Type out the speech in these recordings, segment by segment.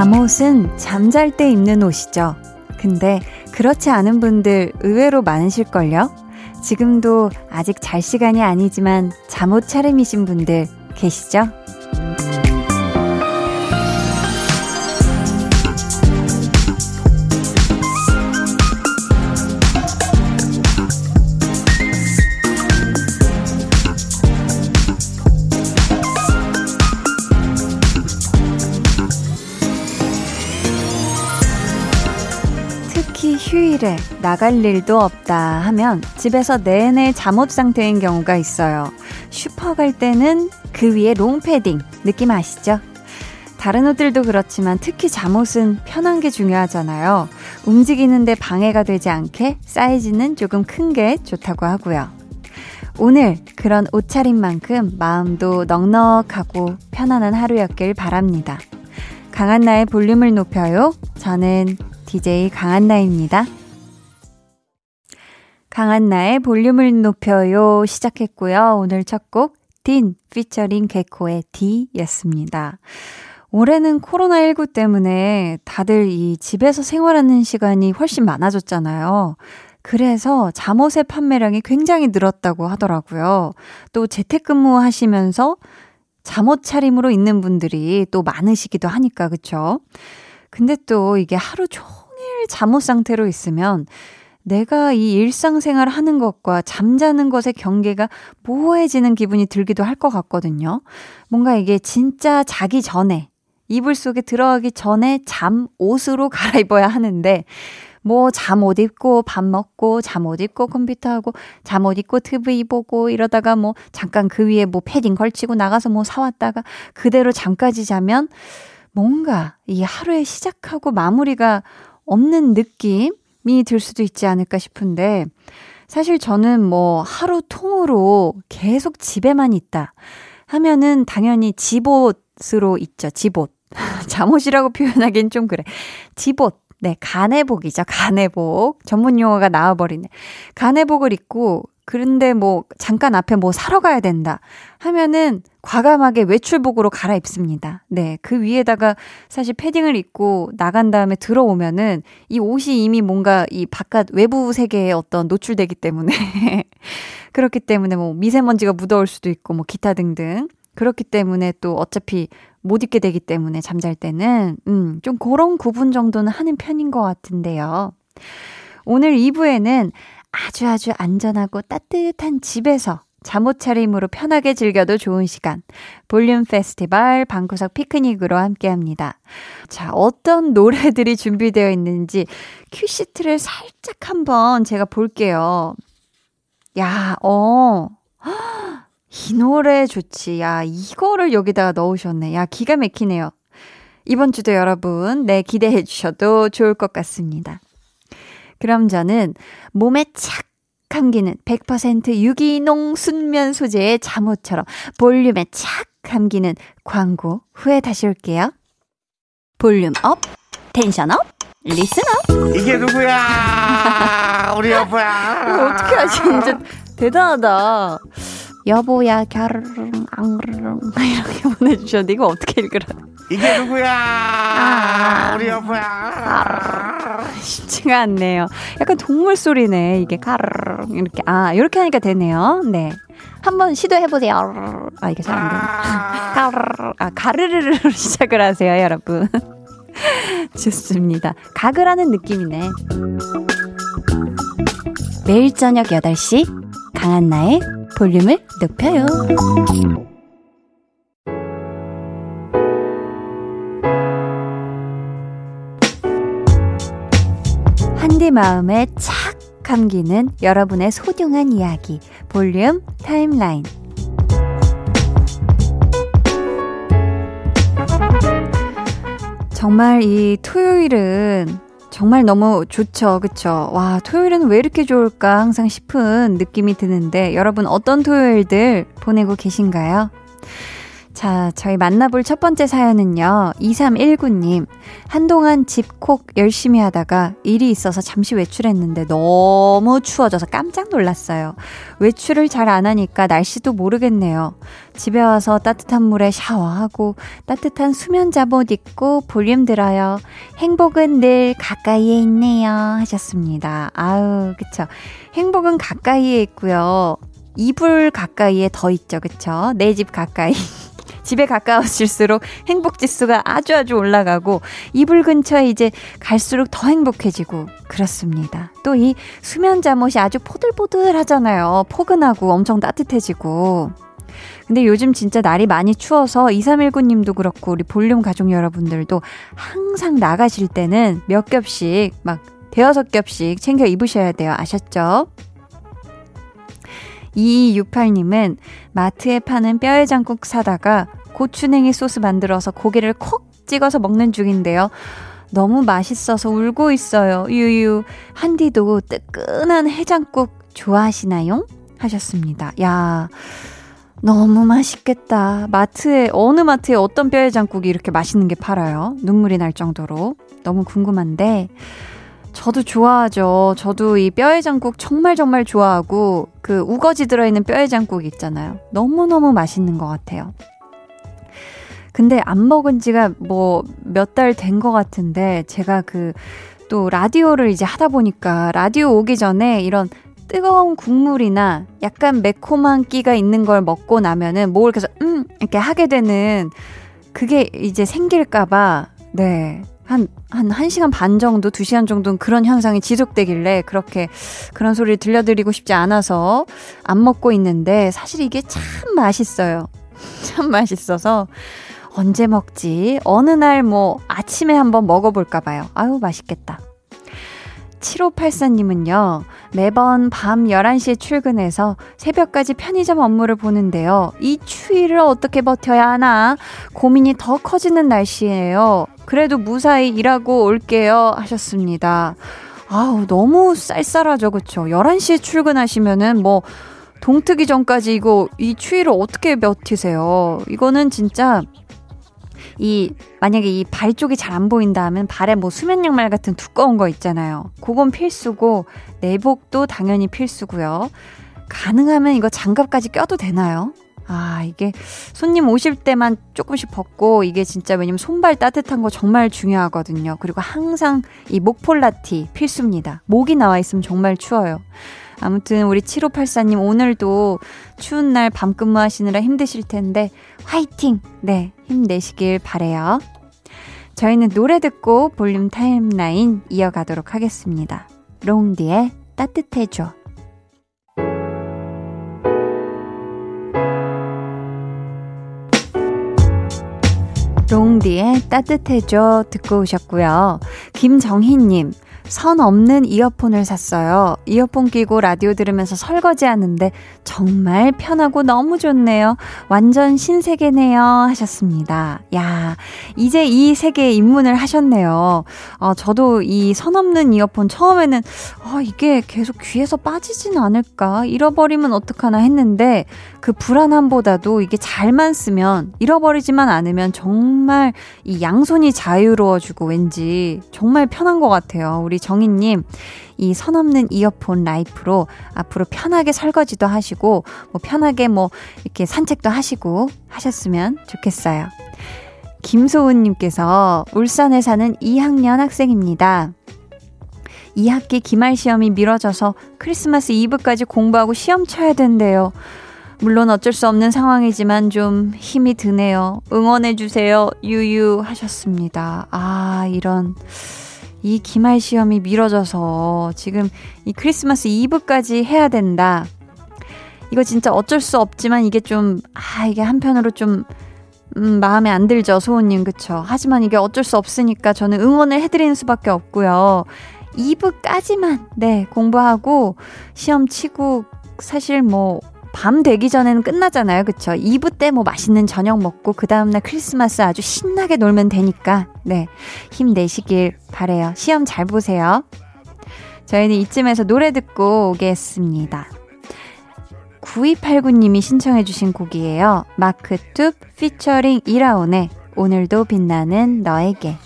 잠옷은 잠잘 때 입는 옷이죠. 근데 그렇지 않은 분들 의외로 많으실걸요? 지금도 아직 잘 시간이 아니지만 잠옷 차림이신 분들 계시죠? 휴일에 나갈 일도 없다 하면 집에서 내내 잠옷 상태인 경우가 있어요. 슈퍼 갈 때는 그 위에 롱패딩 느낌 아시죠? 다른 옷들도 그렇지만 특히 잠옷은 편한 게 중요하잖아요. 움직이는데 방해가 되지 않게 사이즈는 조금 큰 게 좋다고 하고요. 오늘 그런 옷차림만큼 마음도 넉넉하고 편안한 하루였길 바랍니다. 강한나의 볼륨을 높여요. 저는 DJ 강한나입니다. 강한나의 볼륨을 높여요 시작했고요. 오늘 첫 곡, 딘 피처링 개코의 D였습니다. 올해는 코로나19 때문에 다들 이 집에서 생활하는 시간이 훨씬 많아졌잖아요. 그래서 잠옷의 판매량이 굉장히 늘었다고 하더라고요. 또 재택근무 하시면서 잠옷 차림으로 있는 분들이 또 많으시기도 하니까, 그쵸? 근데 또 이게 하루 종일 잠옷 상태로 있으면 내가 이 일상생활 하는 것과 잠자는 것의 경계가 모호해지는 기분이 들기도 할 것 같거든요. 뭔가 이게 진짜 자기 전에, 이불 속에 들어가기 전에 잠 옷으로 갈아입어야 하는데, 뭐 잠 옷 입고 밥 먹고 잠 옷 입고 컴퓨터 하고 잠 옷 입고 TV 보고 이러다가 뭐 잠깐 그 위에 뭐 패딩 걸치고 나가서 뭐 사왔다가 그대로 잠까지 자면 뭔가 이 하루의 시작하고 마무리가 없는 느낌 이 들 수도 있지 않을까 싶은데, 사실 저는 뭐 하루 통으로 계속 집에만 있다 하면은 당연히 집옷으로 있죠, 집옷. 잠옷이라고 표현하기엔 좀 그래. 집옷. 네, 가내복이죠. 가내복. 전문 용어가 나와버리네. 가내복을 입고 그런데 뭐 잠깐 앞에 뭐 사러 가야 된다 하면은 과감하게 외출복으로 갈아입습니다. 네, 그 위에다가 사실 패딩을 입고 나간 다음에 들어오면은 이 옷이 이미 뭔가 이 바깥 외부 세계에 어떤 노출되기 때문에 그렇기 때문에 뭐 미세먼지가 묻어올 수도 있고 뭐 기타 등등 그렇기 때문에 또 어차피 못 입게 되기 때문에 잠잘 때는 음, 좀 그런 구분 정도는 하는 편인 것 같은데요. 오늘 2부에는 아주 아주 안전하고 따뜻한 집에서 잠옷 차림으로 편하게 즐겨도 좋은 시간. 볼륨 페스티벌 방구석 피크닉으로 함께 합니다. 자, 어떤 노래들이 준비되어 있는지 큐시트를 살짝 한번 제가 볼게요. 야, 어. 이 노래 좋지. 야, 이거를 여기다가 넣으셨네. 야, 기가 막히네요. 이번 주도 여러분, 네, 기대해 주셔도 좋을 것 같습니다. 그럼 저는 몸에 착 감기는 100% 유기농 순면 소재의 잠옷처럼 볼륨에 착 감기는 광고 후에 다시 올게요. volume up, tension up, listen up. 이게 누구야? 우리 여보야. 어떻게 하지? 진짜 대단하다. 여보야, 갸르릉, 앙르릉. 이렇게 보내주셨는데, 이거 어떻게 읽으라. 이게 누구야? 아, 우리 여보야. 아, 쉽지가 않네요. 약간 동물 소리네. 이게 가르르 이렇게 아 이렇게 하니까 되네요. 네. 한번 시도해 보세요. 아 이게 잘 안 되네. 가르르 아 가르르르로 시작을 하세요, 여러분. 좋습니다. 가글하는 느낌이네. 매일 저녁 8시 강한나의 볼륨을 높여요. 한디 마음에 착 감기는 여러분의 소중한 이야기 볼륨 타임라인 정말 이 토요일은 정말 너무 좋죠. 그쵸? 와, 토요일은 왜 이렇게 좋을까 항상 싶은 느낌이 드는데 여러분 어떤 토요일들 보내고 계신가요? 자, 저희 만나볼 첫 번째 사연은요. 2319님. 한동안 집콕 열심히 하다가 일이 있어서 잠시 외출했는데 너무 추워져서 깜짝 놀랐어요. 외출을 잘 안 하니까 날씨도 모르겠네요. 집에 와서 따뜻한 물에 샤워하고 따뜻한 수면 잠옷 입고 볼륨 들어요. 행복은 늘 가까이에 있네요. 하셨습니다. 아우, 그쵸. 행복은 가까이에 있고요. 이불 가까이에 더 있죠. 그쵸? 내 집 가까이. 집에 가까워질수록 행복 지수가 아주 아주 올라가고 이불 근처에 이제 갈수록 더 행복해지고 그렇습니다. 또 이 수면 잠옷이 아주 포들포들 하잖아요. 포근하고 엄청 따뜻해지고. 근데 요즘 진짜 날이 많이 추워서 2319님도 그렇고 우리 볼륨 가족 여러분들도 항상 나가실 때는 몇 겹씩 막 대여섯 겹씩 챙겨 입으셔야 돼요. 아셨죠? 2268님은 마트에 파는 뼈해장국 사다가 고추냉이 소스 만들어서 고기를 콕 찍어서 먹는 중인데요. 너무 맛있어서 울고 있어요. 유유. 한디도 뜨끈한 해장국 좋아하시나요? 하셨습니다. 야, 너무 맛있겠다. 마트에, 어느 마트에 어떤 뼈해장국이 이렇게 맛있는 게 팔아요? 눈물이 날 정도로. 너무 궁금한데, 저도 좋아하죠. 저도 이 뼈해장국 정말 정말 좋아하고 그 우거지 들어있는 뼈해장국 있잖아요. 너무너무 맛있는 것 같아요. 근데 안 먹은 지가 뭐 몇 달 된 것 같은데 제가 그 또 라디오를 이제 하다 보니까 라디오 오기 전에 이런 뜨거운 국물이나 약간 매콤한 끼가 있는 걸 먹고 나면은 뭘 계속 음 이렇게 하게 되는 그게 이제 생길까봐 네 한, 한 1시간 반 정도, 2시간 정도는 그런 현상이 지속되길래 그렇게 그런 소리를 들려드리고 싶지 않아서 안 먹고 있는데 사실 이게 참 맛있어요. 참 맛있어서 언제 먹지? 어느 날 뭐 아침에 한번 먹어볼까 봐요. 아유, 맛있겠다. 7584님은요, 매번 밤 11시에 출근해서 새벽까지 편의점 업무를 보는데요. 이 추위를 어떻게 버텨야 하나 고민이 더 커지는 날씨예요. 그래도 무사히 일하고 올게요. 하셨습니다. 아우, 너무 쌀쌀하죠. 그쵸? 11시에 출근하시면은 뭐, 동트기 전까지 이거, 이 추위를 어떻게 버티세요? 이거는 진짜 이 만약에 이 발 쪽이 잘 안 보인다 하면 발에 뭐 수면 양말 같은 두꺼운 거 있잖아요. 그건 필수고 내복도 당연히 필수고요. 가능하면 이거 장갑까지 껴도 되나요? 아, 이게 손님 오실 때만 조금씩 벗고 이게 진짜 왜냐면 손발 따뜻한 거 정말 중요하거든요. 그리고 항상 이 목폴라티 필수입니다. 목이 나와 있으면 정말 추워요. 아무튼 우리 7584님 오늘도 추운 날 밤 근무하시느라 힘드실 텐데 화이팅! 네, 힘내시길 바래요. 저희는 노래 듣고 볼륨 타임라인 이어가도록 하겠습니다. 롱디의 따뜻해줘. 롱디의 따뜻해줘 듣고 오셨고요. 김정희님, 선 없는 이어폰을 샀어요. 이어폰 끼고 라디오 들으면서 설거지 하는데 정말 편하고 너무 좋네요. 완전 신세계네요. 하셨습니다. 야, 이제 이 세계에 입문을 하셨네요. 어, 저도 이 선 없는 이어폰 처음에는 어, 이게 계속 귀에서 빠지진 않을까? 잃어버리면 어떡하나 했는데 그 불안함보다도 이게 잘만 쓰면 잃어버리지만 않으면 정말 이 양손이 자유로워지고 왠지 정말 편한 것 같아요. 우리 정희님, 이 선 없는 이어폰 라이프로 앞으로 편하게 설거지도 하시고, 뭐 편하게 뭐 이렇게 산책도 하시고 하셨으면 좋겠어요. 김소은님께서 울산에 사는 2학년 학생입니다. 2학기 기말 시험이 미뤄져서 크리스마스 이브까지 공부하고 시험 쳐야 된대요. 물론 어쩔 수 없는 상황이지만 좀 힘이 드네요. 응원해주세요. 유유 하셨습니다. 아, 이런. 이 기말 시험이 미뤄져서 지금 이 크리스마스 이브까지 해야 된다. 이거 진짜 어쩔 수 없지만 이게 좀, 아, 이게 한편으로 좀, 음, 마음에 안 들죠, 소은님, 그쵸? 하지만 이게 어쩔 수 없으니까 저는 응원을 해드리는 수밖에 없고요. 2부까지만, 네, 공부하고, 시험 치고, 사실 뭐, 밤 되기 전에는 끝나잖아요. 그쵸? 2부 때 뭐 맛있는 저녁 먹고 그 다음날 크리스마스 아주 신나게 놀면 되니까 네 힘내시길 바래요. 시험 잘 보세요. 저희는 이쯤에서 노래 듣고 오겠습니다. 9289님이 신청해 주신 곡이에요. 마크툭 피처링 이라온의 오늘도 빛나는 너에게.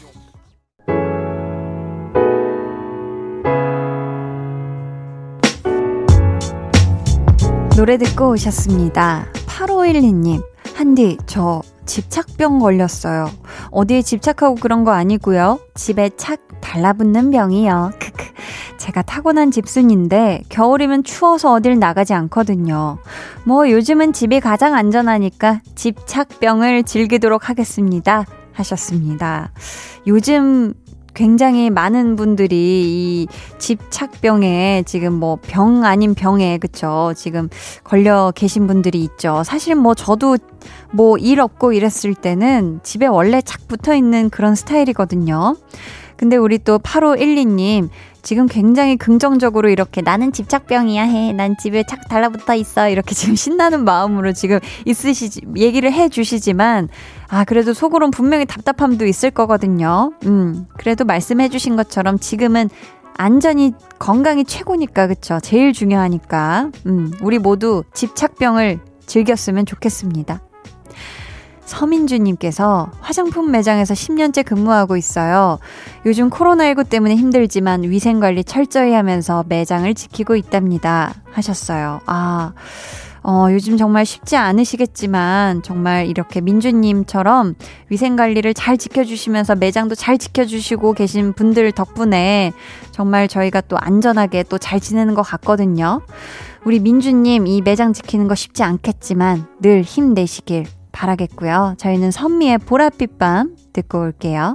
노래 듣고 오셨습니다. 8512님, 한디, 저 집착병 걸렸어요. 어디에 집착하고 그런 거 아니고요. 집에 착 달라붙는 병이요. 크크. 제가 타고난 집순인데 겨울이면 추워서 어딜 나가지 않거든요. 뭐 요즘은 집이 가장 안전하니까 집착병을 즐기도록 하겠습니다. 하셨습니다. 요즘 굉장히 많은 분들이 이 집착병에 지금 뭐 병 아닌 병에 그쵸 지금 걸려 계신 분들이 있죠. 사실 뭐 저도 뭐 일 없고 이랬을 때는 집에 원래 착 붙어 있는 그런 스타일이거든요. 근데 우리 또 8512님 지금 굉장히 긍정적으로 이렇게 나는 집착병이야 해. 난 집에 착 달라붙어 있어. 이렇게 지금 신나는 마음으로 지금 있으시지, 얘기를 해 주시지만, 아, 그래도 속으론 분명히 답답함도 있을 거거든요. 음, 그래도 말씀해 주신 것처럼 지금은 안전이, 건강이 최고니까, 그쵸? 제일 중요하니까. 음, 우리 모두 집착병을 즐겼으면 좋겠습니다. 서민주님께서 화장품 매장에서 10년째 근무하고 있어요. 요즘 코로나19 때문에 힘들지만 위생관리 철저히 하면서 매장을 지키고 있답니다. 하셨어요. 아, 어, 요즘 정말 쉽지 않으시겠지만 정말 이렇게 민주님처럼 위생관리를 잘 지켜주시면서 매장도 잘 지켜주시고 계신 분들 덕분에 정말 저희가 또 안전하게 또 잘 지내는 것 같거든요. 우리 민주님 이 매장 지키는 거 쉽지 않겠지만 늘 힘내시길 바라겠고요. 저희는 선미의 보랏빛 밤 듣고 올게요.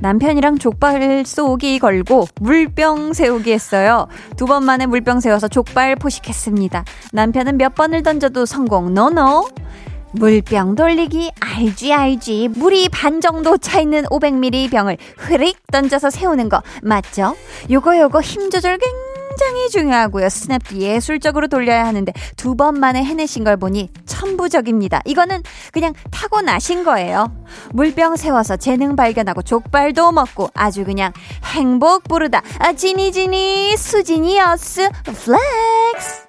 남편이랑 족발 쏘기 걸고 물병 세우기 했어요. 두 번 만에 물병 세워서 족발 포식했습니다. 남편은 몇 번을 던져도 성공. 노노. 물병 돌리기 알지 알지 물이 반 정도 차 있는 500ml 병을 흐릭 던져서 세우는 거 맞죠? 요거 요거 힘 조절 굉장히 굉장히 중요하고요. 스냅도 예술적으로 돌려야 하는데 두 번 만에 해내신 걸 보니 천부적입니다. 이거는 그냥 타고나신 거예요. 물병 세워서 재능 발견하고 족발도 먹고 아주 그냥 행복 부르다. 아, 지니지니 수진이어스 flex.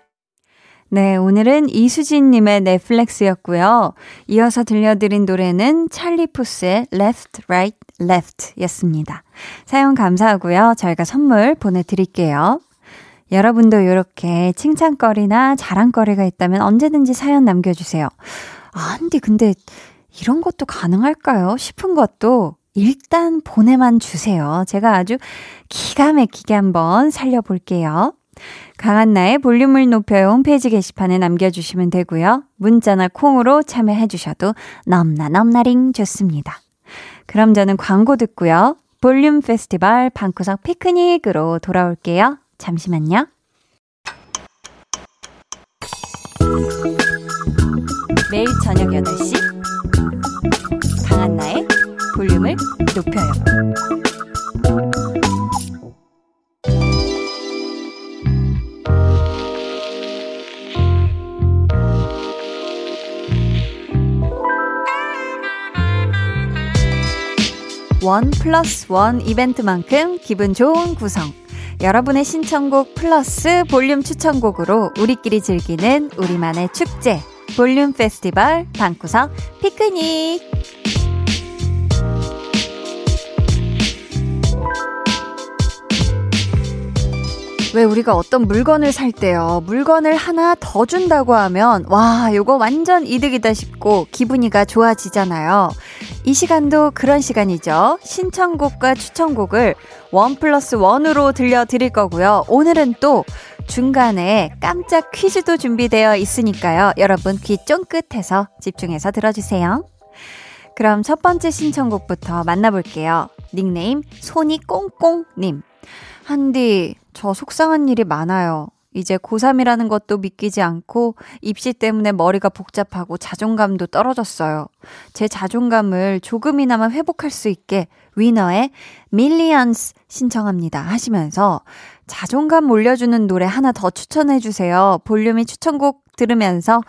네, 오늘은 이수진님의 flex였고요. 이어서 들려드린 노래는 찰리 푸스의 Left, Right, Left 였습니다. 사연 감사하고요. 저희가 선물 보내드릴게요. 여러분도 이렇게 칭찬거리나 자랑거리가 있다면 언제든지 사연 남겨주세요. 아, 근데 근데 이런 것도 가능할까요? 싶은 것도 일단 보내만 주세요. 제가 아주 기가 막히게 한번 살려볼게요. 강한나의 볼륨을 높여요 홈페이지 게시판에 남겨주시면 되고요. 문자나 콩으로 참여해주셔도 넘나 넘나링 좋습니다. 그럼 저는 광고 듣고요. 볼륨 페스티벌 방구석 피크닉으로 돌아올게요. 잠시만요. 매일 저녁 8시 강한나의 볼륨을 높여요. 원 플러스 원 이벤트만큼 기분 좋은 구성. 여러분의 신청곡 플러스 볼륨 추천곡으로 우리끼리 즐기는 우리만의 축제 볼륨 페스티벌 방구석 피크닉 왜 우리가 어떤 물건을 살 때요, 물건을 하나 더 준다고 하면, 와, 요거 완전 이득이다 싶고, 기분이가 좋아지잖아요. 이 시간도 그런 시간이죠. 신청곡과 추천곡을 원 플러스 원으로 들려드릴 거고요. 오늘은 또 중간에 깜짝 퀴즈도 준비되어 있으니까요. 여러분 귀 쫑긋해서 집중해서 들어주세요. 그럼 첫 번째 신청곡부터 만나볼게요. 닉네임 손이 꽁꽁님. 한디, 저 속상한 일이 많아요. 이제 고3이라는 것도 믿기지 않고 입시 때문에 머리가 복잡하고 자존감도 떨어졌어요. 제 자존감을 조금이나마 회복할 수 있게 위너의 Millions 신청합니다 하시면서 자존감 올려주는 노래 하나 더 추천해주세요. 볼륨이 추천곡 들으면서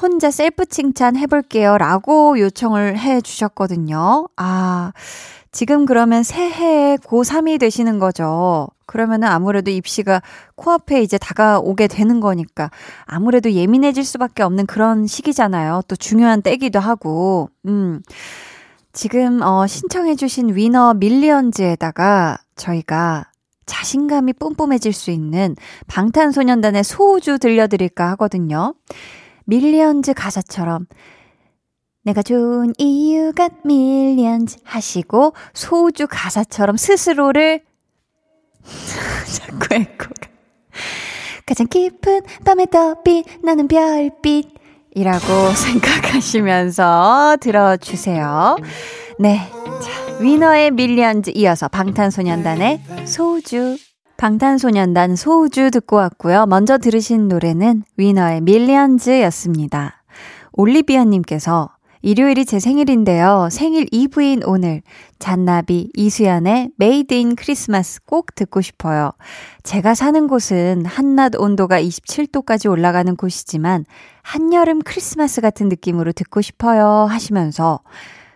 혼자 셀프 칭찬 해볼게요. 라고 요청을 해 주셨거든요. 아, 지금 그러면 새해에 고3이 되시는 거죠. 그러면은 아무래도 입시가 코앞에 이제 다가오게 되는 거니까 아무래도 예민해질 수밖에 없는 그런 시기잖아요. 또 중요한 때기도 하고. 음. 지금 어 신청해 주신 위너 Millions에다가 저희가 자신감이 뿜뿜해질 수 있는 방탄소년단의 소우주 들려드릴까 하거든요. Millions 가사처럼 내가 좋은 이유가 millions 하시고 소우주 가사처럼 스스로를 자꾸 에코가 가장 깊은 밤에 더 빛나는 별빛 이라고 생각하시면서 들어주세요. 네. 자, 위너의 Millions 이어서 방탄소년단의 소우주. 방탄소년단 소우주 듣고 왔고요. 먼저 들으신 노래는 위너의 Millions였습니다. 올리비아님께서 일요일이 제 생일인데요. 생일 이브인 오늘 잔나비 이수현의 Made In Christmas 꼭 듣고 싶어요. 제가 사는 곳은 한낮 온도가 27도까지 올라가는 곳이지만 한여름 크리스마스 같은 느낌으로 듣고 싶어요 하시면서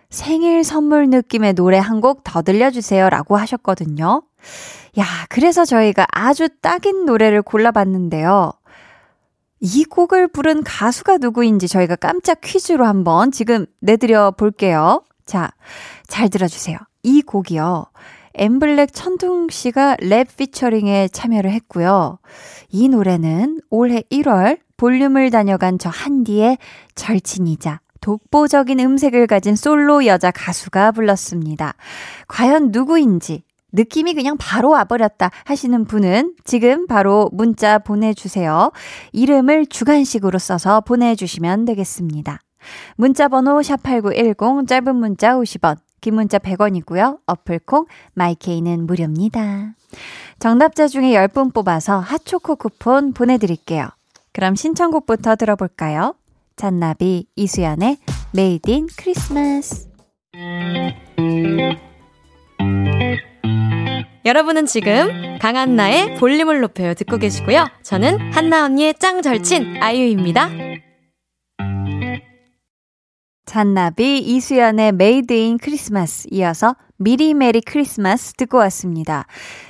생일 선물 느낌의 노래 한 곡 더 들려주세요 라고 하셨거든요. 야, 그래서 저희가 아주 딱인 노래를 골라봤는데요. 이 곡을 부른 가수가 누구인지 저희가 깜짝 퀴즈로 한번 지금 내드려 볼게요. 자, 잘 들어주세요. 이 곡이요. 엠블랙 천둥 씨가 랩 피처링에 참여를 했고요. 이 노래는 올해 1월 볼륨을 다녀간 저 한디의 절친이자 독보적인 음색을 가진 솔로 여자 가수가 불렀습니다. 과연 누구인지 느낌이 그냥 바로 와버렸다 하시는 분은 지금 바로 문자 보내주세요. 이름을 주간식으로 써서 보내주시면 되겠습니다. 문자 번호 샵8910 짧은 문자 50원, 긴 문자 100원이고요. 어플콩 마이케이는 무료입니다. 정답자 중에 10분 뽑아서 핫초코 쿠폰 보내드릴게요. 그럼 신청곡부터 들어볼까요? 잔나비 이수현의 Made In Christmas 여러분은 지금 강한나의 볼륨을 높여요 듣고 계시고요. 저는 한나 언니의 짱 절친 아이유입니다. 잔나비 이수현의 Made In Christmas 이어서 미리 Merry Christmas 듣고 왔습니다.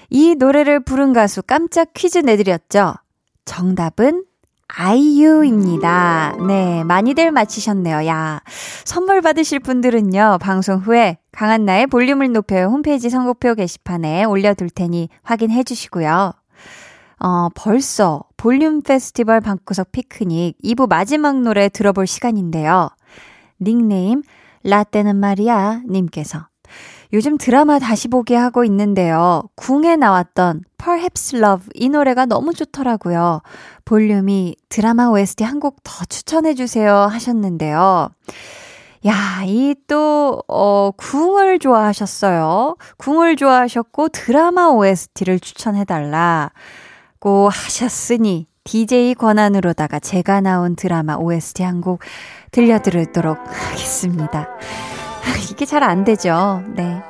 이 노래를 부른 가수 깜짝 퀴즈 내드렸죠? 정답은 아이유입니다. 네, 많이들 맞히셨네요. 야, 선물 받으실 분들은요, 방송 후에 강한나의 볼륨을 높여요 홈페이지 선곡표 게시판에 올려둘 테니 확인해 주시고요. 어, 벌써 볼륨 페스티벌 방구석 피크닉 2부 마지막 노래 들어볼 시간인데요. 닉네임 라떼는 말이야 님께서 요즘 드라마 다시 보게 하고 있는데요. 궁에 나왔던 Perhaps Love 이 노래가 너무 좋더라고요. 볼륨이 드라마 OST 한 곡 더 추천해 주세요 하셨는데요. 야, 이 또, 어, 궁을 좋아하셨어요. 궁을 좋아하셨고 드라마 OST를 추천해달라고 하셨으니 DJ 권한으로다가 제가 나온 드라마 OST 한 곡 들려드리도록 하겠습니다. 이게 잘 안 되죠. 네.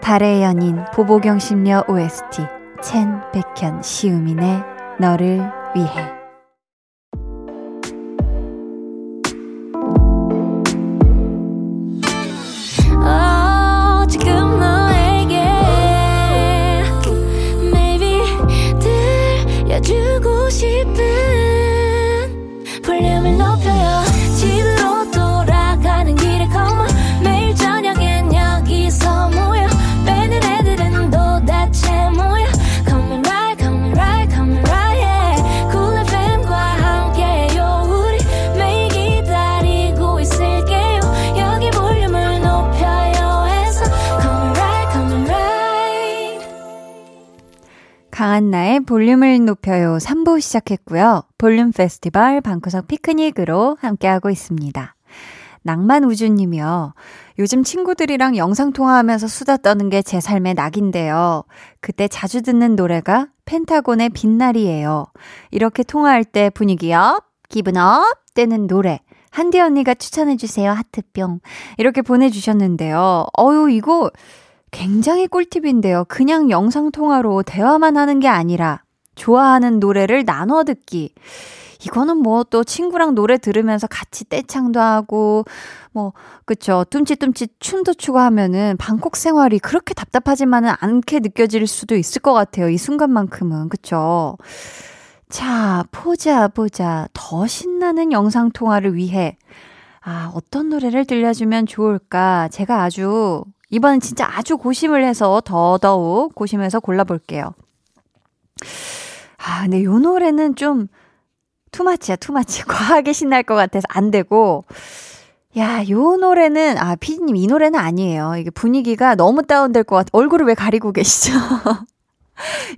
달의 연인 보보경 심려 OST 첸 백현 시우민의 너를 위해 주고 싶은 강한나의 볼륨을 높여요 3부 시작했고요. 볼륨 페스티벌 방구석 피크닉으로 함께하고 있습니다. 낭만우주님이요. 요즘 친구들이랑 영상통화하면서 수다 떠는 게 제 삶의 낙인데요. 그때 자주 듣는 노래가 펜타곤의 빛나리예요. 이렇게 통화할 때 분위기 up, 기분 up 되는 노래. 한디 언니가 추천해주세요. 하트뿅. 이렇게 보내주셨는데요. 어유, 이거 굉장히 꿀팁인데요. 그냥 영상통화로 대화만 하는 게 아니라 좋아하는 노래를 나눠 듣기. 이거는 뭐 또 친구랑 노래 들으면서 같이 떼창도 하고, 뭐, 그쵸. 뚱칫뚱칫 춤도 추고 하면은 방콕 생활이 그렇게 답답하지만은 않게 느껴질 수도 있을 것 같아요. 이 순간만큼은. 그쵸. 자, 보자, 보자. 더 신나는 영상 통화를 위해, 아, 어떤 노래를 들려주면 좋을까? 제가 아주, 이번엔 진짜 아주 고심을 해서 더더욱 고심해서 골라볼게요. 아, 근데 요 노래는 좀, 투마치야, 투마치. 과하게 신날 것 같아서 안 되고, 야, 요 노래는, 아, 피디님, 이 노래는 아니에요. 이게 분위기가 너무 다운될 것 같아. 얼굴을 왜 가리고 계시죠?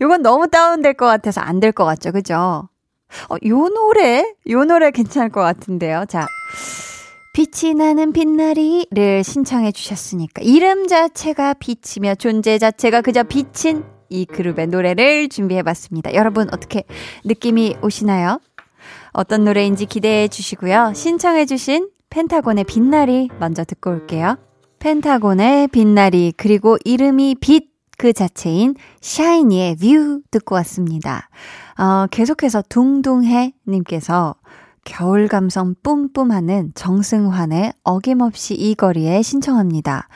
요건 너무 다운될 것 같아서 안 될 것 같죠? 그죠? 어, 요 노래? 요 노래 괜찮을 것 같은데요. 자. 빛이 나는 빛나리를 신청해 주셨으니까 이름 자체가 빛이며 존재 자체가 그저 빛인 이 그룹의 노래를 준비해 봤습니다. 여러분 어떻게 느낌이 오시나요? 어떤 노래인지 기대해 주시고요. 신청해 주신 펜타곤의 빛나리 먼저 듣고 올게요. 펜타곤의 빛나리 그리고 이름이 빛 그 자체인 샤이니의 View 듣고 왔습니다. 어, 계속해서 둥둥해 님께서 겨울 감성 뿜뿜하는 정승환의 어김없이 이 거리에 신청합니다.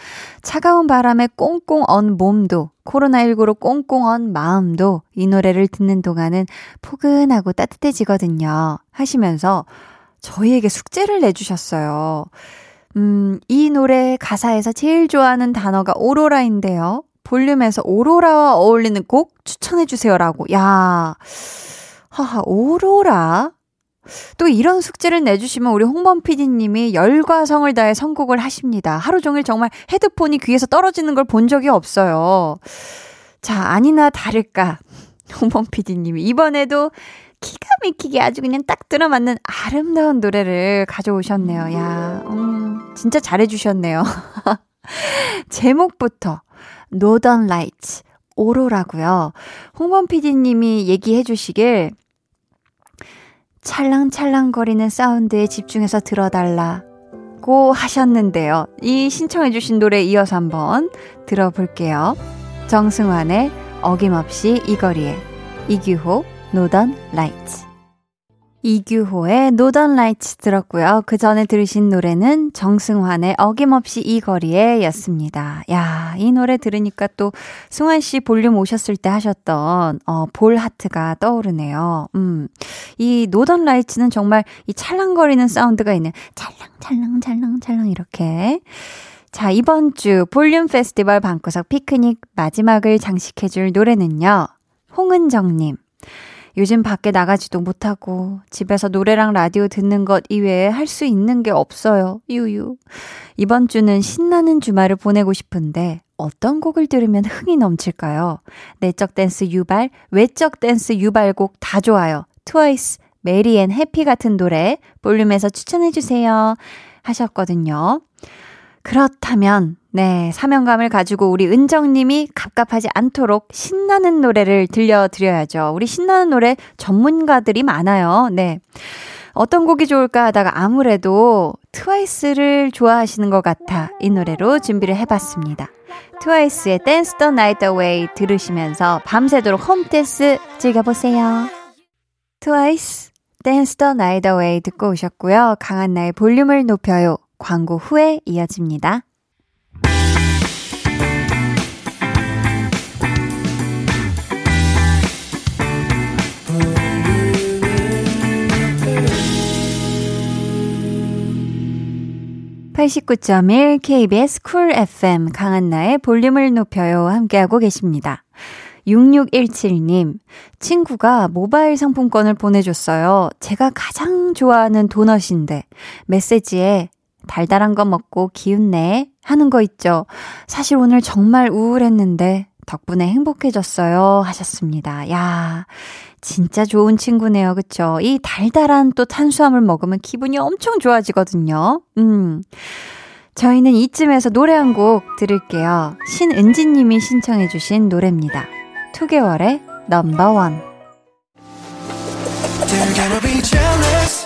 차가운 바람에 꽁꽁 언 몸도 코로나19로 꽁꽁 언 마음도 이 노래를 듣는 동안은 포근하고 따뜻해지거든요. 하시면서 저희에게 숙제를 내주셨어요. 음, 이 노래 가사에서 제일 좋아하는 단어가 오로라인데요. 볼륨에서 오로라와 어울리는 곡 추천해주세요라고. 야, 하하, 오로라? 또 이런 숙제를 내주시면 우리 홍범 PD님이 열과 성을 다해 선곡을 하십니다. 하루 종일 정말 헤드폰이 귀에서 떨어지는 걸 본 적이 없어요. 자, 아니나 다를까. 홍범 PD님이 이번에도 기가 막히게 아주 그냥 딱 들어맞는 아름다운 노래를 가져오셨네요. 야, 음, 진짜 잘해주셨네요. 제목부터 노던 라이츠 오로라고요. 홍범 PD님이 얘기해 주시길 찰랑찰랑거리는 사운드에 집중해서 들어달라고 하셨는데요. 이 신청해주신 노래 이어서 한번 들어볼게요. 정승환의 어김없이 이 거리에 이규호 Northern Lights 이규호의 Northern Lights 들었고요. 그 전에 들으신 노래는 정승환의 어김없이 이 거리에 였습니다. 야, 이 노래 들으니까 또 승환 씨 볼륨 오셨을 때 하셨던 어, 볼 하트가 떠오르네요. 음. 이 Northern Lights는 정말 이 찰랑거리는 사운드가 있는 찰랑 찰랑 찰랑 찰랑 이렇게 자, 이번 주 볼륨 페스티벌 방구석 피크닉 마지막을 장식해 줄 노래는요. 홍은정 님. 요즘 밖에 나가지도 못하고 집에서 노래랑 라디오 듣는 것 이외에 할 수 있는 게 없어요. 유유. 이번 주는 신나는 주말을 보내고 싶은데 어떤 곡을 들으면 흥이 넘칠까요? 내적 댄스 유발, 외적 댄스 유발곡 다 좋아요. 트와이스, Merry and Happy 같은 노래 볼륨에서 추천해 주세요. 하셨거든요. 그렇다면, 네, 사명감을 가지고 우리 은정님이 갑갑하지 않도록 신나는 노래를 들려드려야죠. 우리 신나는 노래 전문가들이 많아요. 네. 어떤 곡이 좋을까 하다가 아무래도 트와이스를 좋아하시는 것 같아 이 노래로 준비를 해봤습니다. 트와이스의 Dance the Night Away 들으시면서 밤새도록 홈댄스 즐겨보세요. 트와이스 Dance the Night Away 듣고 오셨고요. 강한나의 볼륨을 높여요. 광고 후에 이어집니다. (89.1) KBS 쿨 FM 강한나의 볼륨을 높여요 함께하고 계십니다. 6617님, 친구가 모바일 상품권을 보내줬어요. 제가 가장 좋아하는 도넛인데, 메시지에 달달한 거 먹고 기운내 하는 거 있죠. 사실 오늘 정말 우울했는데 덕분에 행복해졌어요. 하셨습니다. 야, 진짜 좋은 친구네요. 그쵸? 이 달달한 또 탄수화물 먹으면 기분이 엄청 좋아지거든요. 음. 저희는 이쯤에서 노래 한 곡 들을게요. 신은지 님이 신청해 주신 노래입니다. 2개월의 넘버원. 다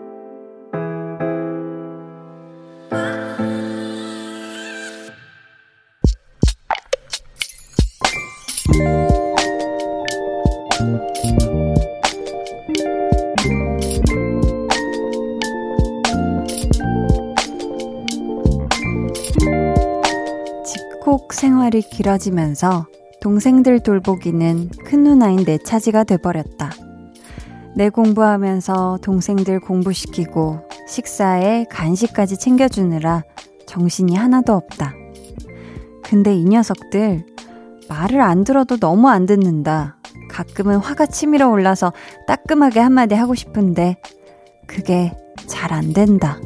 집콕 생활이 길어지면서 동생들 돌보기는 큰 누나인 내 차지가 돼버렸다. 내 공부하면서 동생들 공부시키고 식사에 간식까지 챙겨주느라 정신이 하나도 없다. 근데 이 녀석들 말을 안 들어도 너무 안 듣는다. 가끔은 화가 치밀어 올라서 따끔하게 한마디 하고 싶은데 그게 잘 안 된다.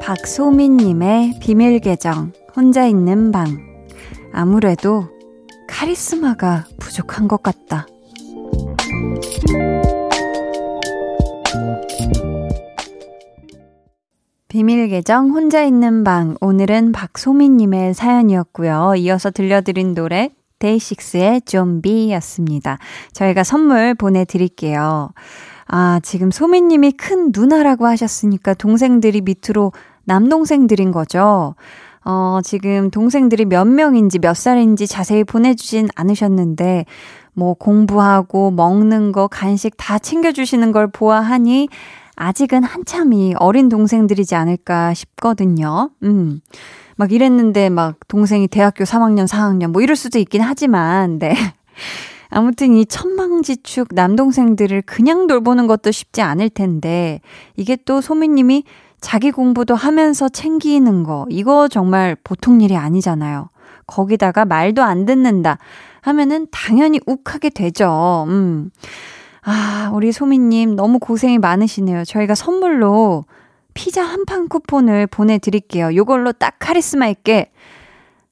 박소민님의 비밀 계정, 혼자 있는 방. 아무래도 카리스마가 부족한 것 같다. 비밀 계정 혼자 있는 방 오늘은 박소민님의 사연이었고요. 이어서 들려드린 노래 데이식스의 좀비였습니다. 저희가 선물 보내드릴게요. 아 지금 소민님이 큰 누나라고 하셨으니까 동생들이 밑으로 남동생들인 거죠. 어, 지금 동생들이 몇 명인지 몇 살인지 자세히 보내주진 않으셨는데, 뭐 공부하고 먹는 거, 간식 다 챙겨주시는 걸 보아하니, 아직은 한참이 어린 동생들이지 않을까 싶거든요. 음. 막 이랬는데 막 동생이 대학교 3학년, 4학년 뭐 이럴 수도 있긴 하지만, 네. 아무튼 이 천망지축 남동생들을 그냥 돌보는 것도 쉽지 않을 텐데, 이게 또 소미님이 자기 공부도 하면서 챙기는 거, 이거 정말 보통 일이 아니잖아요. 거기다가 말도 안 듣는다 하면은 당연히 욱하게 되죠. 음. 아, 우리 소미님 너무 고생이 많으시네요. 저희가 선물로 피자 한 판 쿠폰을 보내드릴게요. 요걸로 딱 카리스마 있게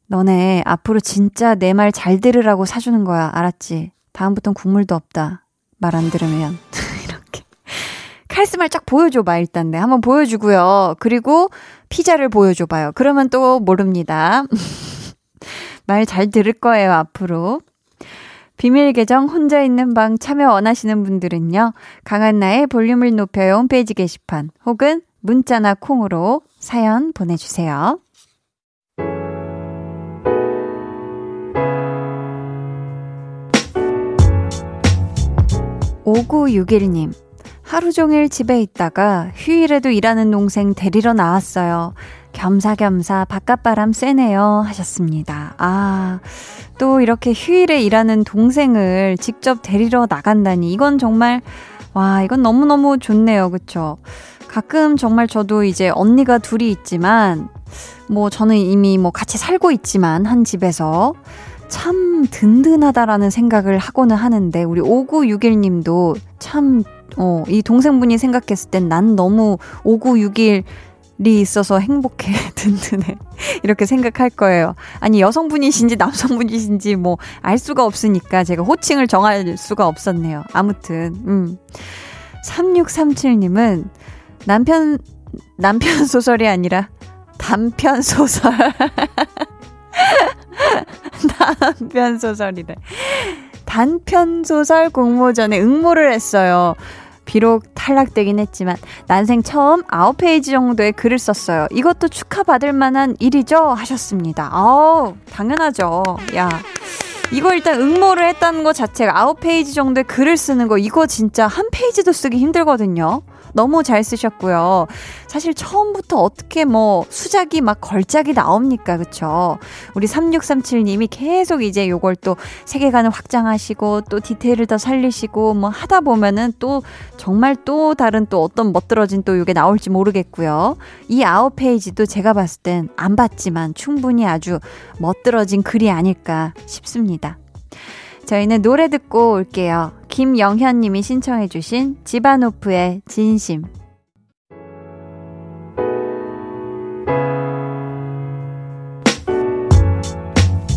너네 앞으로 진짜 내 말 잘 들으라고 사주는 거야. 알았지? 다음부턴 국물도 없다. 말 안 들으면. 이렇게. 카리스마를 쫙 보여줘봐, 일단. 네. 한번 보여주고요. 그리고 피자를 보여줘봐요. 그러면 또 모릅니다. 말 잘 들을 거예요, 앞으로. 비밀 계정 혼자 있는 방 참여 원하시는 분들은요. 강한나의 볼륨을 높여요 홈페이지 게시판 혹은 문자나 콩으로 사연 보내주세요. 5961님, 하루 종일 집에 있다가 휴일에도 일하는 동생 데리러 나왔어요. 겸사겸사 바깥바람 쐬네요. 하셨습니다. 아, 또 이렇게 휴일에 일하는 동생을 직접 데리러 나간다니. 이건 정말, 와, 이건 너무너무 좋네요. 그쵸? 가끔 정말 저도 이제 언니가 둘이 있지만, 뭐 저는 이미 뭐 같이 살고 있지만, 한 집에서. 참 든든하다라는 생각을 하고는 하는데, 우리 5961 님도 참, 어, 이 동생분이 생각했을 땐 난 너무 5961 리 있어서 행복해, 든든해. 이렇게 생각할 거예요. 아니, 여성분이신지 남성분이신지 뭐, 알 수가 없으니까 제가 호칭을 정할 수가 없었네요. 아무튼, 음. 3637님은 남편, 남편 소설이 아니라 단편 소설. 단편 소설이래. 단편 소설 공모전에 응모를 했어요. 비록 탈락되긴 했지만 난생 처음 9페이지 정도의 글을 썼어요. 이것도 축하받을 만한 일이죠? 하셨습니다. 아우, 당연하죠. 야. 이거 일단 응모를 했다는 것 자체가 9페이지 정도의 글을 쓰는 거 이거 진짜 한 페이지도 쓰기 힘들거든요. 너무 잘 쓰셨고요. 사실 처음부터 어떻게 뭐 수작이 막 걸작이 나옵니까? 그쵸? 우리 3637님이 계속 이제 요걸 또 세계관을 확장하시고 또 디테일을 더 살리시고 뭐 하다 보면은 또 정말 또 다른 또 어떤 멋들어진 또 요게 나올지 모르겠고요. 이 앞 페이지도 제가 봤을 땐 안 봤지만 충분히 아주 멋들어진 글이 아닐까 싶습니다. 저희는 노래 듣고 올게요. 김영현 님이 신청해 주신 지바노프의 진심.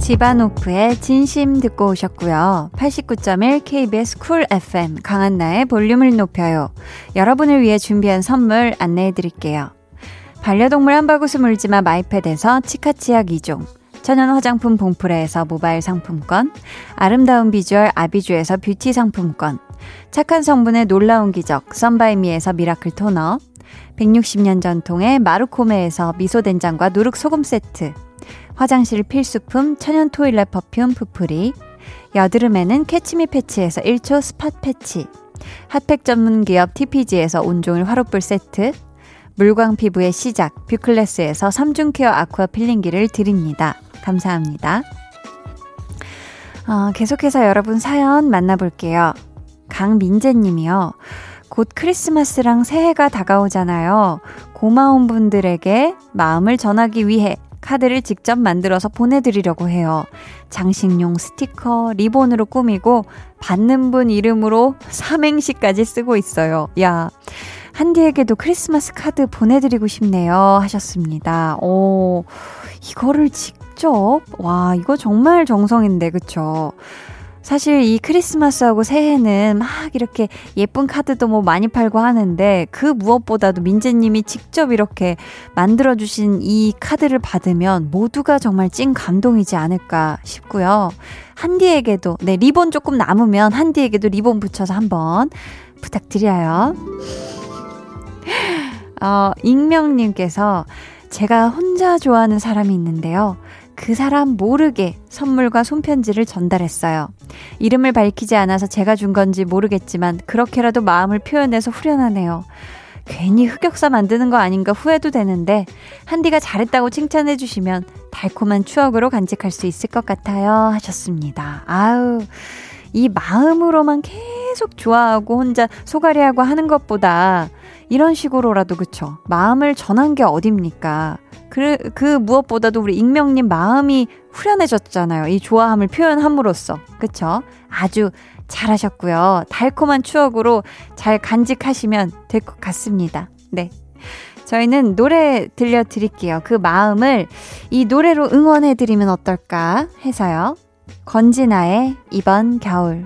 지바노프의 진심 듣고 오셨고요. 89.1 KBS Cool FM 강한나의 볼륨을 높여요. 여러분을 위해 준비한 선물 안내해 드릴게요. 반려동물 한바구스 물지마 마이패드에서 치카치약 2종 천연 화장품 봉프레에서 모바일 상품권, 아름다운 비주얼 아비주에서 뷰티 상품권, 착한 성분의 놀라운 기적 썬바이미에서 miracle 토너, 160년 전통의 마루코메에서 미소된장과 누룩소금 세트, 화장실 필수품 천연 toilet perfume 푸프리, 여드름에는 캐치미 패치에서 1초 spot patch, 핫팩 전문 기업 TPG에서 온종일 화롯불 세트, 물광 피부의 시작 뷰클래스에서 3중 케어 aqua 필링기를 드립니다. 감사합니다. 어, 계속해서 여러분 사연 만나볼게요. 강민재 님이요. 곧 크리스마스랑 새해가 다가오잖아요. 고마운 분들에게 마음을 전하기 위해 카드를 직접 만들어서 보내드리려고 해요. 장식용 스티커, 리본으로 꾸미고 받는 분 이름으로 삼행시까지 쓰고 있어요. 야, 한디에게도 크리스마스 카드 보내드리고 싶네요. 하셨습니다. 오, 이거를 직접? 와, 이거 정말 정성인데, 그쵸? 사실 이 크리스마스하고 새해는 막 이렇게 예쁜 카드도 뭐 많이 팔고 하는데 그 무엇보다도 민재님이 직접 이렇게 만들어주신 이 카드를 받으면 모두가 정말 찐 감동이지 않을까 싶고요. 한디에게도, 네, 리본 조금 남으면 한디에게도 리본 붙여서 한번 부탁드려요. 어, 익명님께서 제가 혼자 좋아하는 사람이 있는데요. 그 사람 모르게 선물과 손편지를 전달했어요. 이름을 밝히지 않아서 제가 준 건지 모르겠지만 그렇게라도 마음을 표현해서 후련하네요. 괜히 흑역사 만드는 거 아닌가 후회도 되는데 한디가 잘했다고 칭찬해 주시면 달콤한 추억으로 간직할 수 있을 것 같아요 하셨습니다. 아우 이 마음으로만 계속 좋아하고 혼자 소가리하고 하는 것보다 이런 식으로라도 그쵸. 마음을 전한 게 어딥니까? 그, 그 무엇보다도 우리 익명님 마음이 후련해졌잖아요. 이 좋아함을 표현함으로써. 그쵸? 아주 잘하셨고요. 달콤한 추억으로 잘 간직하시면 될 것 같습니다. 네. 저희는 노래 들려드릴게요. 그 마음을 이 노래로 응원해드리면 어떨까 해서요. 건진아의 이번 겨울.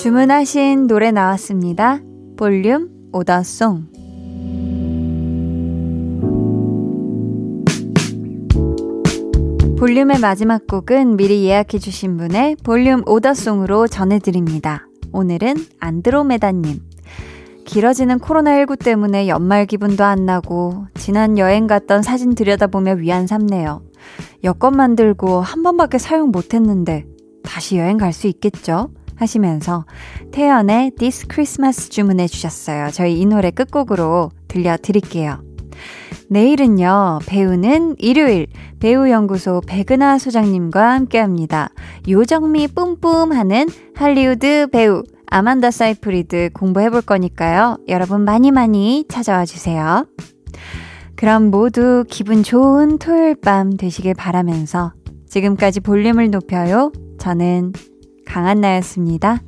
주문하신 노래 나왔습니다. 볼륨 오더송. 볼륨의 마지막 곡은 미리 예약해주신 분의 볼륨 오더송으로 전해드립니다. 오늘은 안드로메다님. 길어지는 코로나19 때문에 연말 기분도 안 나고, 지난 여행 갔던 사진 들여다보며 위안 삼네요. 여권 만들고 한 번밖에 사용 못했는데, 다시 여행 갈 수 있겠죠? 하시면서 태연의 This Christmas 주문해 주셨어요. 저희 이 노래 끝곡으로 들려드릴게요. 내일은요, 배우는 일요일 배우연구소 백은하 소장님과 함께 합니다. 요정미 뿜뿜 하는 할리우드 배우 아만다 사이프리드 공부해 볼 거니까요. 여러분 많이 많이 찾아와 주세요. 그럼 모두 기분 좋은 토요일 밤 되시길 바라면서 지금까지 볼륨을 높여요. 저는 강한나였습니다.